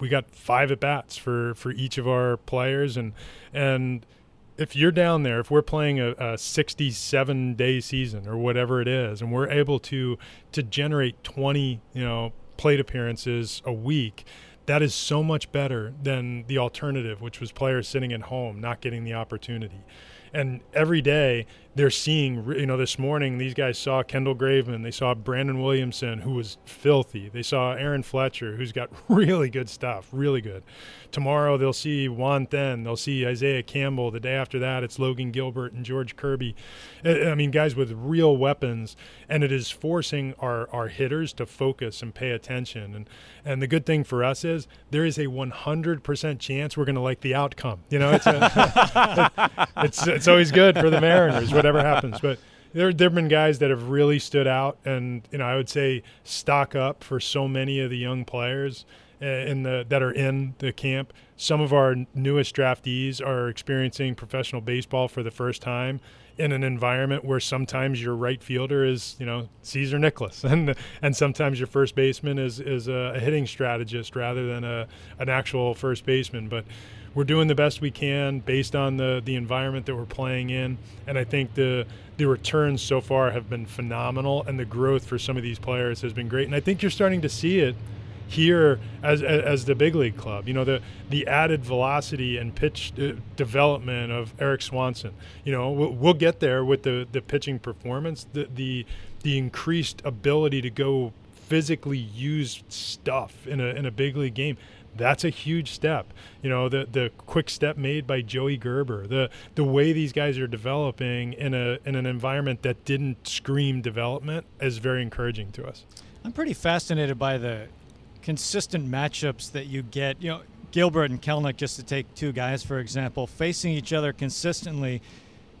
we got five at bats for, for each of our players. And, and, if you're down there, if we're playing a, a, 67 day season or whatever it is, and we're able to to generate 20, you know, plate appearances a week, that is so much better than the alternative, which was players sitting at home not getting the opportunity. And every day they're seeing, you know, this morning these guys saw Kendall Graveman, they saw Brandon Williamson, who was filthy. They saw Aaron Fletcher, who's got really good stuff, really good. Tomorrow they'll see Juan Then, they'll see Isaiah Campbell. The day after that, it's Logan Gilbert and George Kirby. I mean, guys with real weapons, and it is forcing our, our hitters to focus and pay attention. And and the good thing for us is there is a 100% chance we're going to like the outcome. You know, it's a, it's it's always good for the Mariners whatever happens. But there have been guys that have really stood out, and you know I would say stock up for so many of the young players uh, in the that are in the camp. Some of our newest draftees are experiencing professional baseball for the first time in an environment where sometimes your right fielder is, you know, Caesar Nicholas, and and sometimes your first baseman is is a, hitting strategist rather than a an actual first baseman. But we're doing the best we can based on the the environment that we're playing in, and I think the the returns so far have been phenomenal, and the growth for some of these players has been great. And I think you're starting to see it here as as the big league club. You know the the added velocity and pitch uh, development of Erik Swanson. You know we'll, we'll, get there with the the pitching performance. The the the increased ability to go physically use stuff in a in a big league game That's a huge step. You know, the the quick step made by Joey Gerber, the the way these guys are developing in a in an environment that didn't scream development is very encouraging to us. I'm pretty fascinated by the consistent matchups that you get. You know, Gilbert and Kelenic, just to take two guys for example, facing each other consistently,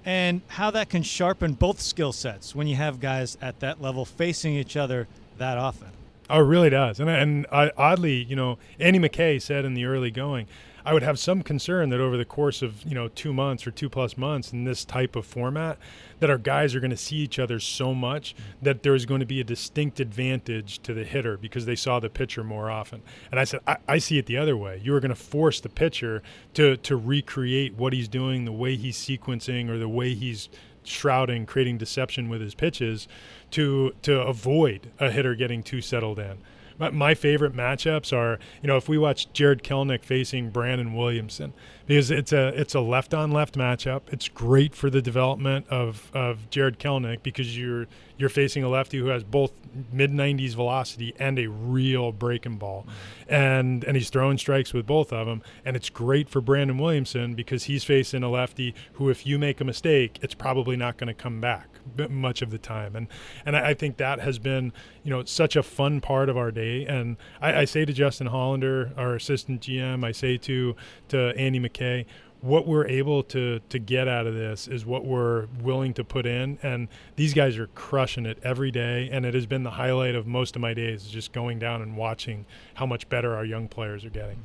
and how that can sharpen both skill sets when you have guys at that level facing each other that often. Oh, it really does. And and I, oddly, you know, Andy McKay said in the early going, I would have some concern that over the course of you know two months or two plus months in this type of format, that our guys are going to see each other so much that there is going to be a distinct advantage to the hitter because they saw the pitcher more often. And I said I, I see it the other way. You are going to force the pitcher to to recreate what he's doing, the way he's sequencing, or the way he's shrouding, creating deception with his pitches, to to avoid a hitter getting too settled in my, my favorite matchups are, you know, if we watch Jared Kelenic facing Brandon Williamson, because it's a it's a left on left matchup. It's great for the development of, of Jared Kelenic because you're you're facing a lefty who has both mid 90s velocity and a real breaking ball, and and he's throwing strikes with both of them. And it's great for Brandon Williamson because he's facing a lefty who, if you make a mistake, it's probably not going to come back much of the time. And and I, I, think that has been you know such a fun part of our day. And I, I say to Justin Hollander, our assistant GM, I say to to Andy McKay, what we're able to to get out of this is what we're willing to put in. And these guys are crushing it every day. And it has been the highlight of most of my days just going down and watching how much better our young players are getting.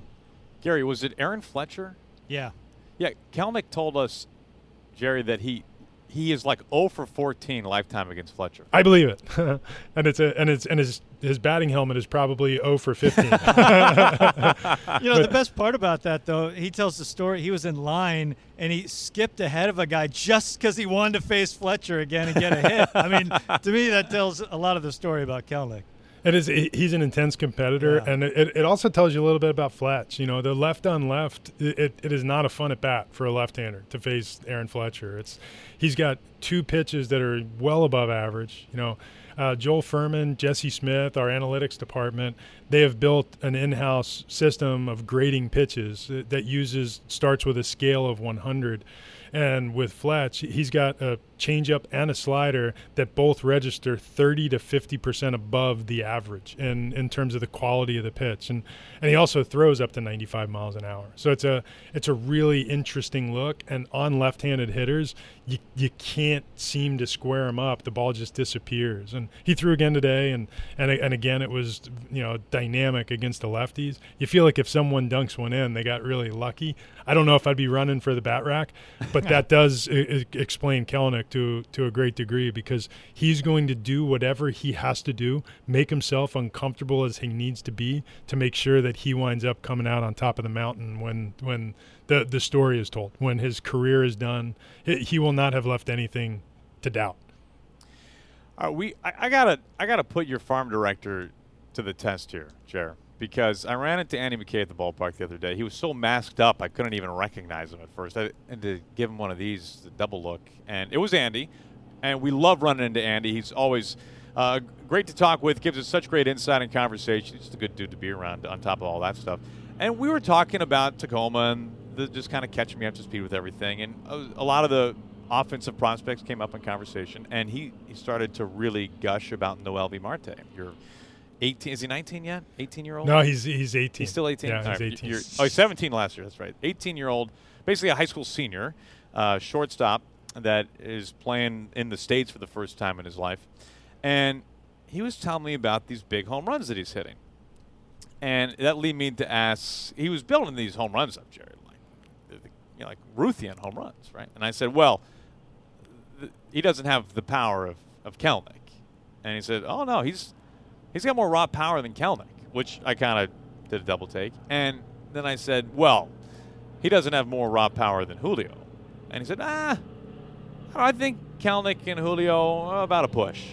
Gary was it aaron fletcher? Yeah. Yeah kelenic told us jerry that he he is like 0 for 14 lifetime against Fletcher. I believe it, and it's a and it's and his his batting helmet is probably 0 for 15. you know, the best part about that though, he tells the story. He was in line and he skipped ahead of a guy just because he wanted to face Fletcher again and get a hit. I mean, to me, that tells a lot of the story about Kelenic. It is. He's an intense competitor, yeah. and it, it also tells you a little bit about Fletch. You know, the left on left. It, it is not a fun at bat for a left-hander to face Aaron Fletcher. It's he's got two pitches that are well above average. You know, uh, Joel Furman, Jesse Smith, our analytics department, they have built an in-house system of grading pitches that uses starts with a scale of 100 and with Fletch, he's got a changeup and a slider that both register 30 to 50 percent above the average in in terms of the quality of the pitch, and and he also throws up to 95 miles an hour. So it's a it's a really interesting look. And on left-handed hitters, you you can't seem to square him up. The ball just disappears. And he threw again today, and and and again it was you know dynamic against the lefties. You feel like if someone dunks one in, they got really lucky. I don't know if I'd be running for the bat rack, but that does I- explain Kelenic to to a great degree because he's going to do whatever he has to do, make himself uncomfortable as he needs to be to make sure that he winds up coming out on top of the mountain when when the the story is told, when his career is done. He will not have left anything to doubt. Uh, we I, I, gotta I gotta put your farm director to the test here, Jer because I ran into Andy McKay at the ballpark the other day. He was so masked up, I couldn't even recognize him at first. I had to give him one of these, the double look, and it was Andy. And we love running into Andy. He's always uh, great to talk with, gives us such great insight and conversation. He's just a good dude to be around on top of all that stuff. And we were talking about Tacoma and the, just kind of catching me up to speed with everything. And a lot of the offensive prospects came up in conversation, and he, he started to really gush about Noelvi Marte, your – 18 is he 19 yet? 18 year old no he's he's 18 he's still 18 yeah, he's 18 oh he's 17 last year that's right. 18 year old basically a high school senior uh, shortstop that is playing in the states for the first time in his life. And he was telling me about these big home runs that he's hitting. And that lead me to ask he was building these home runs up Jared like you know like Ruthian home runs right? And I said well th- he doesn't have the power of of Kelenic and he said oh no he's He's got more raw power than Kelenic, which I kind of did a double take. And then I said, well, he doesn't have more raw power than Julio. And he said, ah, I think Kelenic and Julio are about a push.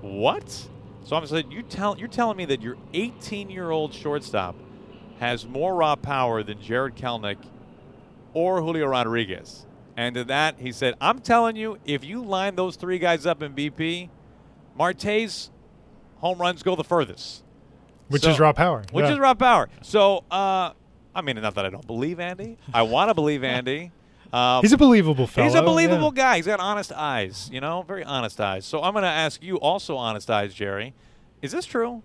What? So I'm saying you tell you're telling me that your 18 year old shortstop has more raw power than Jared Kelenic or Julio Rodriguez. And to that he said, I'm telling you, if you line those three guys up in BP, Marte's home runs go the furthest. Which so, is raw power. Which yeah. is raw power. So uh, I mean, not that I don't believe Andy. I want to believe Andy. Um, He's a believable fellow. He's a believable yeah. guy. He's got honest eyes, you know, very honest eyes. So I'm going to ask you also honest eyes, Jerry. Is this true?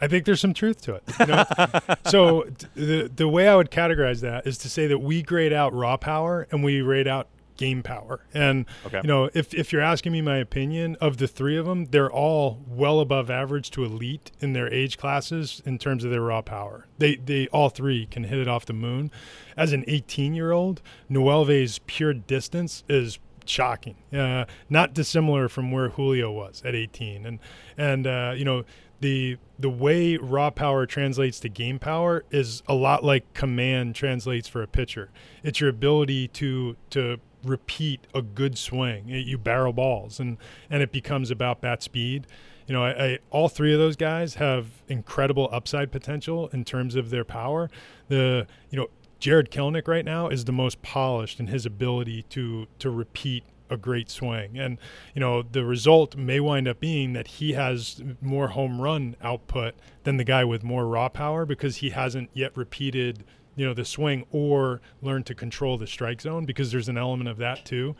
I think there's some truth to it. You know? so t- the the way I would categorize that is to say that we grade out raw power and we rate out game power. And Okay. you know, if if you're asking me my opinion of the three of them, they're all well above average to elite in their age classes in terms of their raw power. They they all three can hit it off the moon. As an 18 year old, Noelvi's pure distance is shocking. Uh, not dissimilar from where Julio was at 18, and and uh, you know the the way raw power translates to game power is a lot like command translates for a pitcher. It's your ability to to repeat a good swing. You barrel balls, and and it becomes about bat speed. You know, I, I, all three of those guys have incredible upside potential in terms of their power. The you know Jared Kelenic right now is the most polished in his ability to to repeat a great swing. And you know, the result may wind up being that he has more home run output than the guy with more raw power because he hasn't yet repeated, you know, the swing or learn to control the strike zone because there's an element of that too.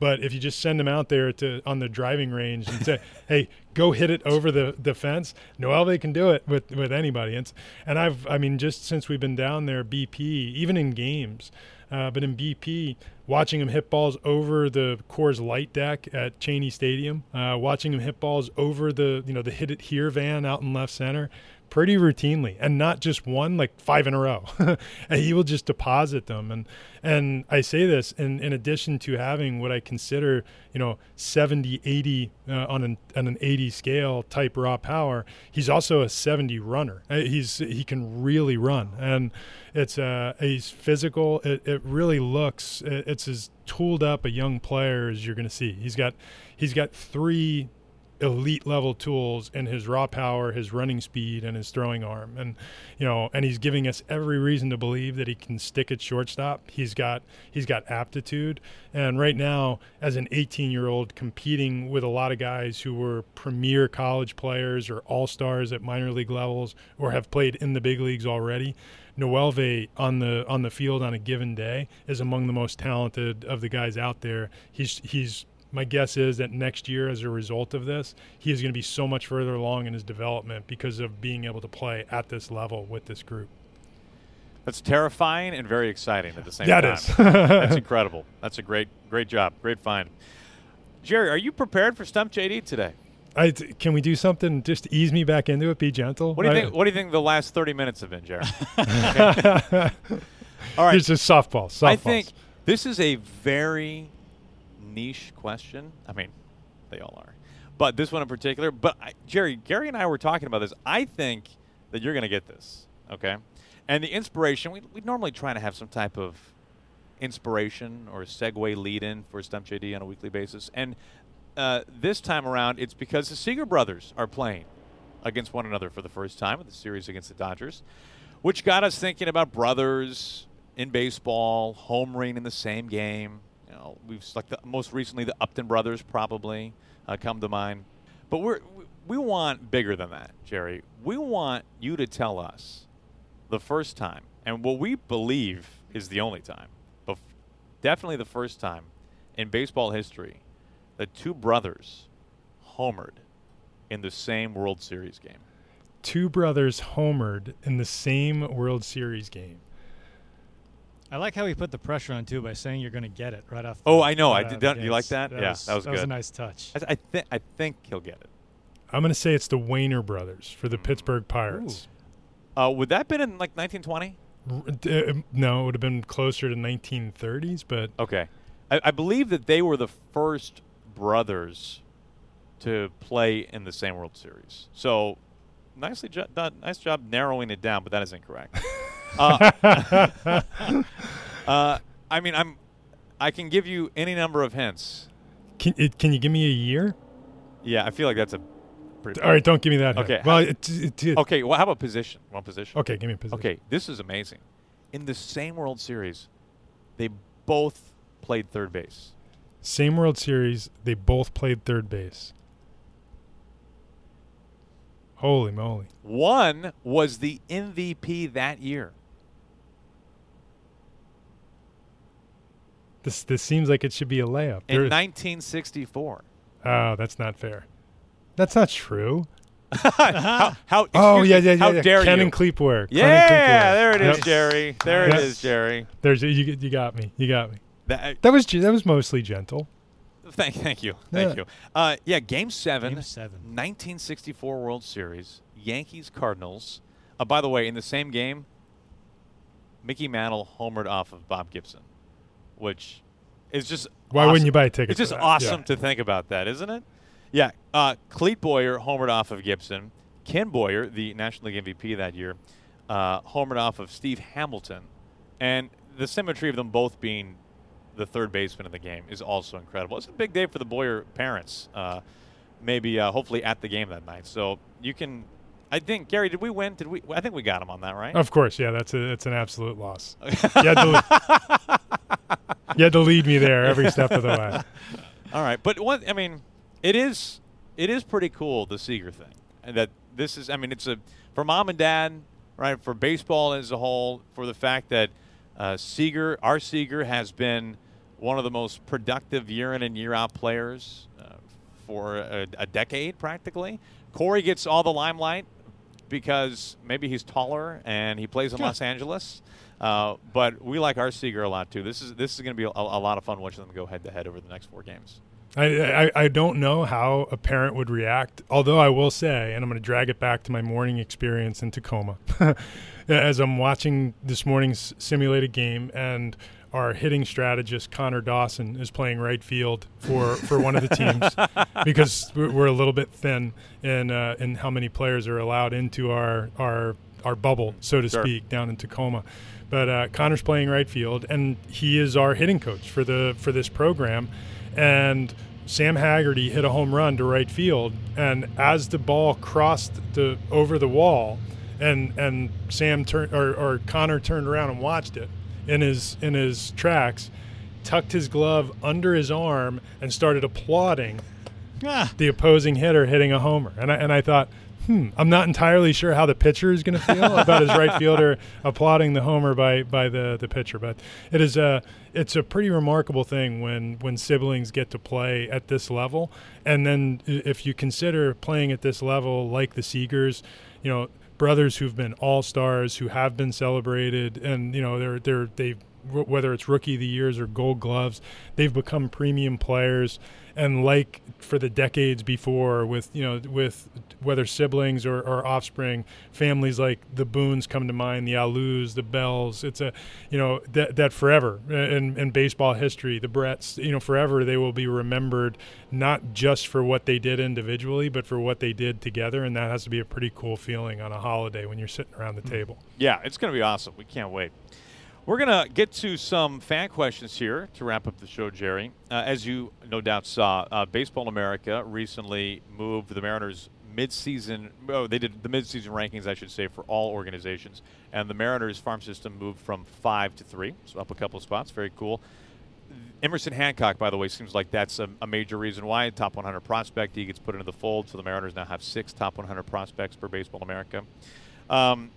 But if you just send them out there to on the driving range and say, "Hey, go hit it over the, the fence," Noel they can do it with with anybody. And, and I've, I mean, just since we've been down there, BP, even in games, uh, but in BP, watching him hit balls over the Coors Light deck at Cheney Stadium, uh, watching him hit balls over the you know the hit it here van out in left center, pretty routinely, and not just one, like five in a row. and he will just deposit them. And and I say this in, in addition to having what I consider, you know, 70, 80 uh, on an on an 80 scale type raw power. He's also a 70 runner. Uh, He's he can really run, and it's uh he's physical. It, it really looks it, it's as tooled up a young player as you're going to see. He's got he's got three elite level tools in his raw power, his running speed, and his throwing arm. And you know, and he's giving us every reason to believe that he can stick at shortstop. He's got he's got aptitude. And right now, as an 18 year old competing with a lot of guys who were premier college players or all stars at minor league levels or have played in the big leagues already. Noelvi on the on the field on a given day is among the most talented of the guys out there. He's he's my guess is that next year, as a result of this, he is going to be so much further along in his development because of being able to play at this level with this group. That's terrifying and very exciting at the same That time. is. That's incredible. That's a great, great job. Great find. Jerry, are you prepared for Stump JD today? I, can we do something just to ease me back into it? Be gentle. What do you I- think? What do you think the last thirty minutes have been, Jerry? Okay. All right. It's just softball. Softballs. I think this is a very niche question. I mean, they all are, but this one in particular. But I, Jerry, Gary, and I were talking about this. I think that you're going to get this. Okay, and the inspiration. We we normally try to have some type of inspiration or segue lead in for Stump JD on a weekly basis, and uh, this time around, it's because the Seager brothers are playing against one another for the first time in the series against the Dodgers, which got us thinking about brothers in baseball, home homering in the same game. You know, we've like the, most recently the Upton brothers probably uh, come to mind, but we're we- want bigger than that, Jerry. We want you to tell us the first time, and what we believe is the only time, but definitely the first time in baseball history that two brothers homered in the same World Series game. two brothers homered in the same World Series game. I like how he put the pressure on too by saying you're going to get it right off. The, Oh, I know. right I out did of the that- you like gates. that? Yeah, was, that was That was a nice touch. I, I think I think he'll get it. I'm going to say it's the Waner brothers for the Pittsburgh Pirates. Uh, would that been in like 1920? R- d- uh, no, it would have been closer to 1930s, but Okay, I, I believe that they were the first brothers to play in the same World Series. So, nicely jo- done. Nice job narrowing it down, but that is incorrect. uh, uh, I mean, I'm. I can give you any number of hints. can, it, can you give me a year? Yeah, I feel like that's a pretty. All right, don't give me that. hint. Okay, Well, Okay, well, how about position? One position. okay, give me a position. Okay, this is amazing. In the same World Series, they both played third base. Same World Series, they both played third base. Holy moly. One was the MVP that year. This this seems like it should be a layup. In There- 1964. oh, that's not fair. That's not true. how, how, Oh yeah, yeah, yeah. How yeah. dare Ken you? and Clete Boyer. Ken and yeah, there it is, Yep. Jerry. There it Yes. is, Jerry. There's you, you got me. You got me. That, That was that was mostly gentle. thank, thank you, thank Yeah. you. Uh, yeah, Game Seven, Game seven. 1964 World Series, Yankees Cardinals. Uh, by the way, in the same game, Mickey Mantle homered off of Bob Gibson, which is just Why awesome. wouldn't you buy a ticket? It's just awesome Yeah. to think about that, isn't it? Yeah. Uh, Clete Boyer homered off of Gibson. Ken Boyer, the National League MVP that year, uh, homered off of Steve Hamilton. And the symmetry of them both being the third baseman in the game is also incredible. It's a big day for the Boyer parents. Uh, maybe, uh, hopefully, at the game that night. So you can. I think Gary, did we win? Did we? I think we got him on that, right? Of course, yeah. That's a that's an absolute loss. you, had to, you had to lead me there every step of the way. All right, but what I mean, it is it is pretty cool the Seager thing, and that this is I mean it's a for mom and dad, right? For baseball as a whole, for the fact that uh, Seager, our Seager, has been one of the most productive year in and year out players uh, for a, a decade practically. Corey gets all the limelight because maybe he's taller and he plays in Los Angeles. Uh, but we like our Seager a lot too. This is this is going to be a, a lot of fun watching them go head to head over the next four games. I, I, I don't know how a parent would react, although I will say, and I'm going to drag it back to my morning experience in Tacoma, as I'm watching this morning's simulated game, and our hitting strategist Connor Dawson is playing right field for, for one of the teams because we're, we're a little bit thin in uh, in how many players are allowed into our our our bubble, so to Sure. speak, down in Tacoma. But uh, Connor's playing right field, and he is our hitting coach for the for this program. And Sam Haggerty hit a home run to right field, and as the ball crossed the over the wall, and and Sam turned or, or Connor turned around and watched it in his in his tracks, tucked his glove under his arm and started applauding Ah, the opposing hitter hitting a homer. And I, and I thought, hmm, I'm not entirely sure how the pitcher is going to feel about his right fielder applauding the homer by, by the, the pitcher. But it is a it's a pretty remarkable thing when when siblings get to play at this level. And then if you consider playing at this level, like the Seagers, you know. Brothers who've been all stars, who have been celebrated, and you know they're they're they have whether it's rookie of the years or gold gloves, they've become premium players. And like for the decades before, with you know, with whether siblings or, or offspring, families like the Boones come to mind, the Alous, the Bells. It's a, you know, that that forever in, in baseball history, the Bretts, you know, forever they will be remembered not just for what they did individually, but for what they did together. And that has to be a pretty cool feeling on a holiday when you're sitting around the mm. table. Yeah, it's going to be awesome. We can't wait. We're going to get to some fan questions here to wrap up the show, Jerry. Uh, as you no doubt saw, uh, Baseball America recently moved the Mariners mid-season. Oh, they did the mid-season rankings, I should say, for all organizations, and the Mariners farm system moved from five to three, so up a couple spots. Very cool. Emerson Hancock, by the way, seems like that's a, a major reason why top 100 prospect he gets put into the fold. So the Mariners now have six top 100 prospects per Baseball America. Um,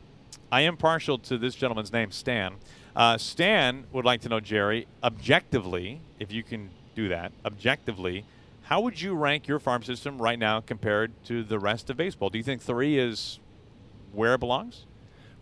I am partial to this gentleman's name, Stan. Uh, Stan would like to know, Jerry, objectively, if you can do that, objectively, how would you rank your farm system right now compared to the rest of baseball? Do you think three is where it belongs?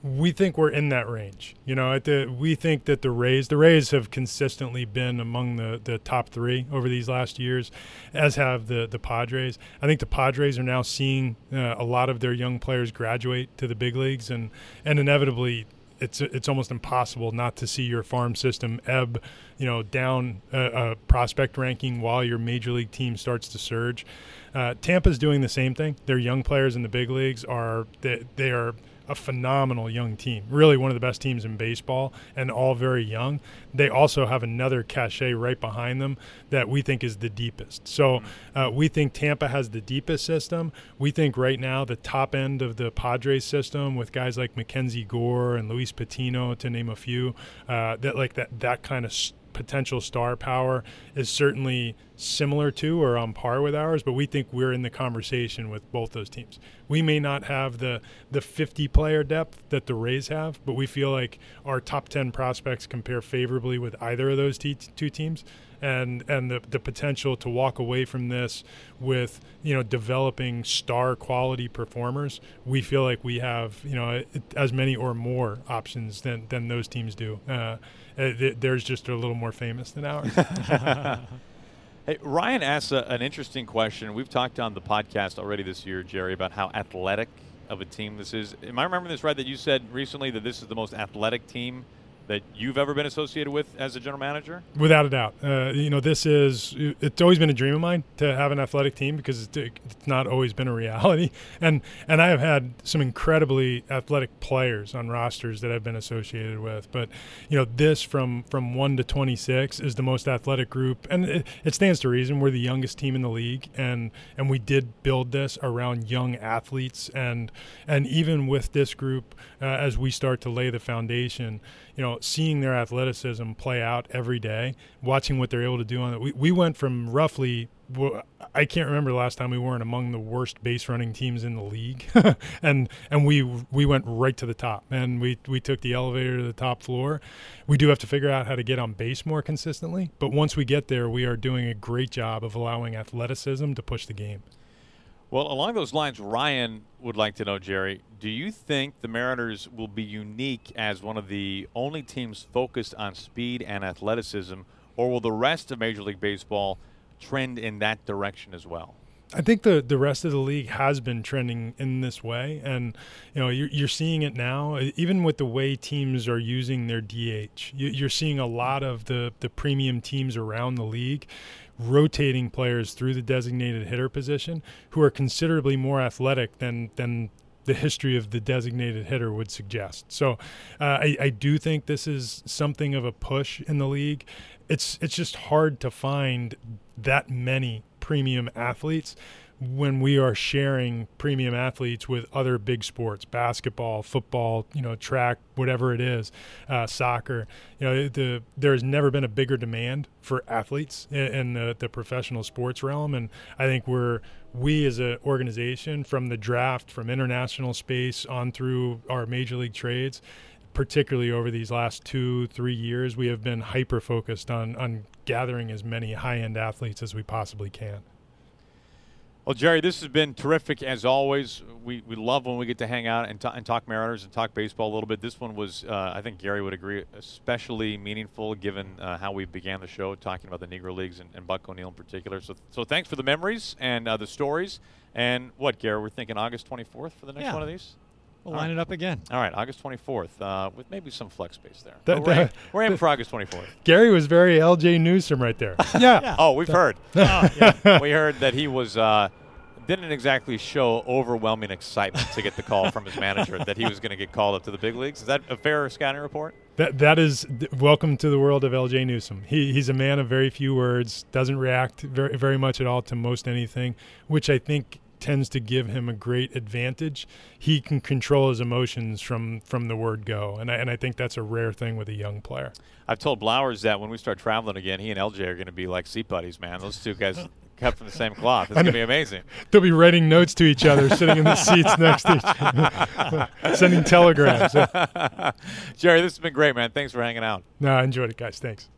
we think we're in that range. You know, at the we think that the Rays, the Rays have consistently been among the, the top three over these last years, as have the the Padres. I think the Padres are now seeing uh, a lot of their young players graduate to the big leagues, and and inevitably. It's, it's almost impossible not to see your farm system ebb, you know, down a, a prospect ranking while your major league team starts to surge. Uh, Tampa's doing the same thing. Their young players in the big leagues are they, they are a phenomenal young team, really one of the best teams in baseball, and all very young. They also have another cachet right behind them that we think is the deepest. So uh, we think Tampa has the deepest system. We think right now the top end of the Padres system with guys like Mackenzie Gore and Luis Patino, to name a few, uh, that like that that kind of. St- potential star power is certainly similar to or on par with ours, but we think we're in the conversation with both those teams. We may not have the the 50 player depth that the Rays have, but we feel like our top 10 prospects compare favorably with either of those two teams and and the, the potential to walk away from this with you know developing star quality performers we feel like we have you know as many or more options than than those teams do uh, there's just a little more famous than ours Hey, Ryan asks a, an interesting question. We've talked on the podcast already this year, Jerry, about how athletic of a team this is. Am I remembering this right that you said recently that this is the most athletic team that you've ever been associated with as a general manager? Without a doubt. Uh, you know, this is, it's always been a dream of mine to have an athletic team because it's, not always been a reality. And, and I have had some incredibly athletic players on rosters that I've been associated with. But, you know, this from, from 1 to 26 is the most athletic group. And it, it stands to reason. We're the youngest team in the league. And, and we did build this around young athletes. And, and even with this group, uh, as we start to lay the foundation, you know, seeing their athleticism play out every day, watching what they're able to do on it. We, we went from roughly, I can't remember the last time we weren't among the worst base running teams in the league, and and we we went right to the top, and we we took the elevator to the top floor. We do have to figure out how to get on base more consistently, but once we get there, we are doing a great job of allowing athleticism to push the game. Well, along those lines, Ryan would like to know, Jerry, do you think the Mariners will be unique as one of the only teams focused on speed and athleticism, or will the rest of Major League Baseball trend in that direction as well? I think the the rest of the league has been trending in this way, and you know you're, you're seeing it now. Even with the way teams are using their DH, you're seeing a lot of the the premium teams around the league rotating players through the designated hitter position who are considerably more athletic than than the history of the designated hitter would suggest. So uh, I, I do think this is something of a push in the league. It's it's just hard to find that many premium athletes when we are sharing premium athletes with other big sports basketball football you know track whatever it is uh, soccer you know the there's never been a bigger demand for athletes in, in, the, the professional sports realm and i think we're we as an organization from the draft from international space on through our major league trades particularly over these last two, three years, we have been hyper focused on on gathering as many high end athletes as we possibly can. Well, Jerry, this has been terrific as always. We, we love when we get to hang out and, t- and talk Mariners and talk baseball a little bit. This one was, uh, I think Gary would agree, especially meaningful given uh, how we began the show talking about the Negro Leagues and, and Buck O'Neil in particular. So, so thanks for the memories and uh, the stories. And what, Gary, we're thinking August 24th for the next yeah. one of these? We'll line right. it up again. All right, August 24th, uh, with maybe some flex space there. That, we're, aiming, we're aiming for August 24th. Gary was very Ljay Newsome right there. yeah. yeah. Oh, we've heard. oh, yeah. We heard that he was uh, didn't exactly show overwhelming excitement to get the call from his manager that he was going to get called up to the big leagues. Is that a fair scouting report? That that is welcome to the world of Ljay Newsome. He he's a man of very few words, doesn't react very very much at all to most anything, which I think tends to give him a great advantage. He can control his emotions from from the word go, and I, and I think that's a rare thing with a young player. I've told Blowers that when we start traveling again, he and Ljay are going to be like seat buddies, man. Those two guys cut from the same cloth. It's going to be amazing. They'll be writing notes to each other, sitting in the seats next to each other, sending telegrams. Jerry, this has been great, man. Thanks for hanging out. No, I enjoyed it, guys. Thanks.